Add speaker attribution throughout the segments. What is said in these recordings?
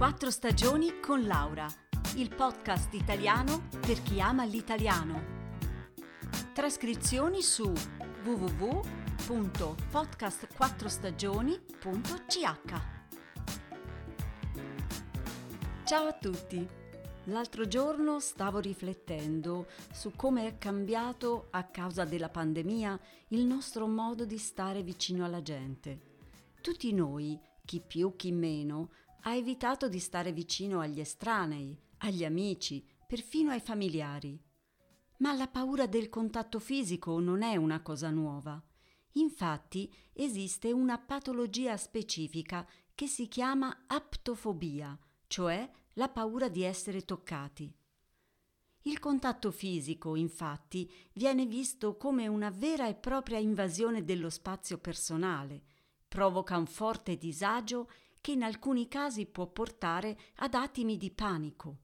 Speaker 1: Quattro stagioni con Laura, il podcast italiano per chi ama l'italiano. Trascrizioni su www.podcastquattrostagioni.ch Ciao a tutti! L'altro giorno stavo riflettendo su come è cambiato a causa della pandemia il nostro modo di stare vicino alla gente. Tutti noi, chi più chi meno, ha evitato di stare vicino agli estranei, agli amici, perfino ai familiari. Ma la paura del contatto fisico non è una cosa nuova. Infatti esiste una patologia specifica che si chiama aptofobia, cioè la paura di essere toccati. Il contatto fisico, infatti, viene visto come una vera e propria invasione dello spazio personale, provoca un forte disagio che in alcuni casi può portare ad attimi di panico.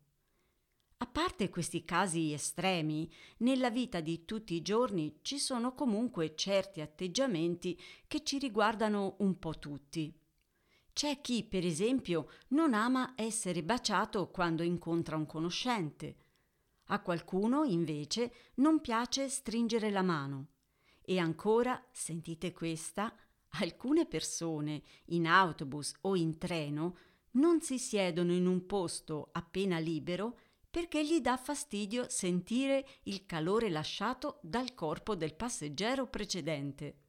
Speaker 1: A parte questi casi estremi, nella vita di tutti i giorni ci sono comunque certi atteggiamenti che ci riguardano un po' tutti. C'è chi, per esempio, non ama essere baciato quando incontra un conoscente. A qualcuno, invece, non piace stringere la mano. E ancora, sentite questa, Alcune persone in autobus o in treno non si siedono in un posto appena libero perché gli dà fastidio sentire il calore lasciato dal corpo del passeggero precedente.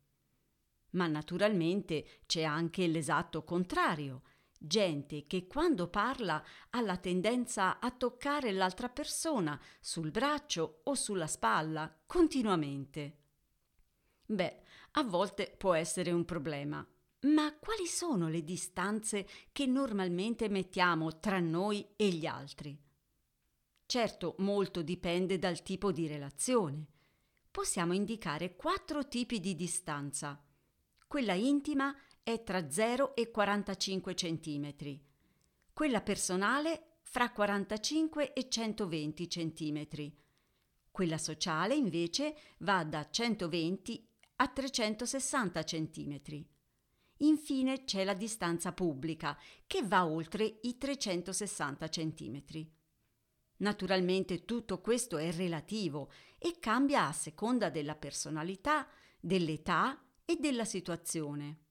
Speaker 1: Ma naturalmente c'è anche l'esatto contrario, gente che quando parla ha la tendenza a toccare l'altra persona sul braccio o sulla spalla continuamente. Beh, a volte può essere un problema. Ma quali sono le distanze che normalmente mettiamo tra noi e gli altri? Certo, molto dipende dal tipo di relazione. Possiamo indicare quattro tipi di distanza. Quella intima è tra 0 e 45 cm. Quella personale fra 45 e 120 cm. Quella sociale invece va da 120 a 360 cm. Infine c'è la distanza pubblica, che va oltre i 360 cm. Naturalmente tutto questo è relativo e cambia a seconda della personalità, dell'età e della situazione.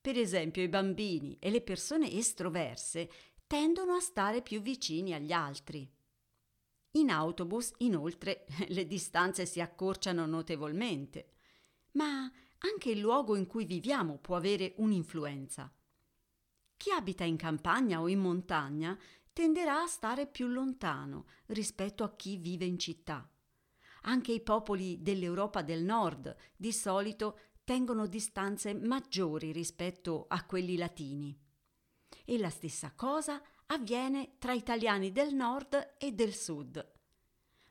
Speaker 1: Per esempio i bambini e le persone estroverse tendono a stare più vicini agli altri. In autobus, inoltre, le distanze si accorciano notevolmente ma anche il luogo in cui viviamo può avere un'influenza. Chi abita in campagna o in montagna tenderà a stare più lontano rispetto a chi vive in città. Anche i popoli dell'Europa del Nord di solito tengono distanze maggiori rispetto a quelli latini. E la stessa cosa avviene tra italiani del nord e del sud.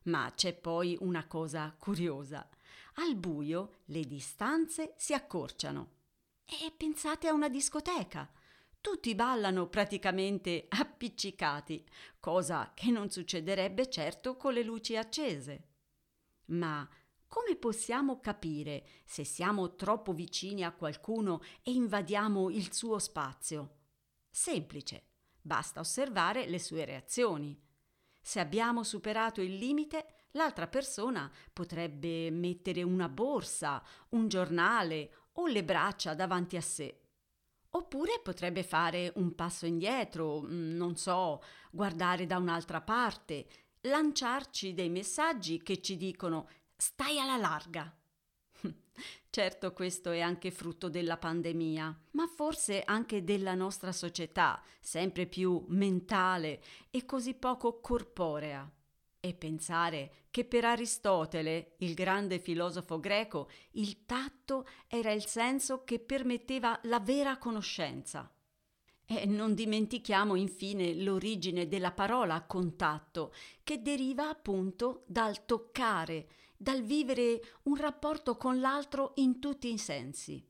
Speaker 1: Ma c'è poi una cosa curiosa. Al buio le distanze si accorciano. E pensate a una discoteca. Tutti ballano praticamente appiccicati, cosa che non succederebbe certo con le luci accese. Ma come possiamo capire se siamo troppo vicini a qualcuno e invadiamo il suo spazio? Semplice, basta osservare le sue reazioni. Se abbiamo superato il limite, L'altra persona potrebbe mettere una borsa, un giornale o le braccia davanti a sé. Oppure potrebbe fare un passo indietro, mm, non so, guardare da un'altra parte, lanciarci dei messaggi che ci dicono stai alla larga. Certo questo è anche frutto della pandemia, ma forse anche della nostra società, sempre più mentale e così poco corporea. E pensare che per Aristotele, il grande filosofo greco, il tatto era il senso che permetteva la vera conoscenza. E non dimentichiamo infine l'origine della parola contatto, che deriva appunto dal toccare, dal vivere un rapporto con l'altro in tutti i sensi.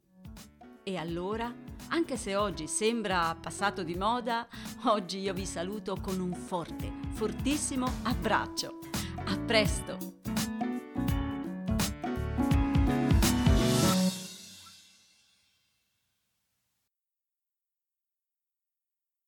Speaker 1: E allora, anche se oggi sembra passato di moda, oggi io vi saluto con un forte, fortissimo abbraccio. A presto!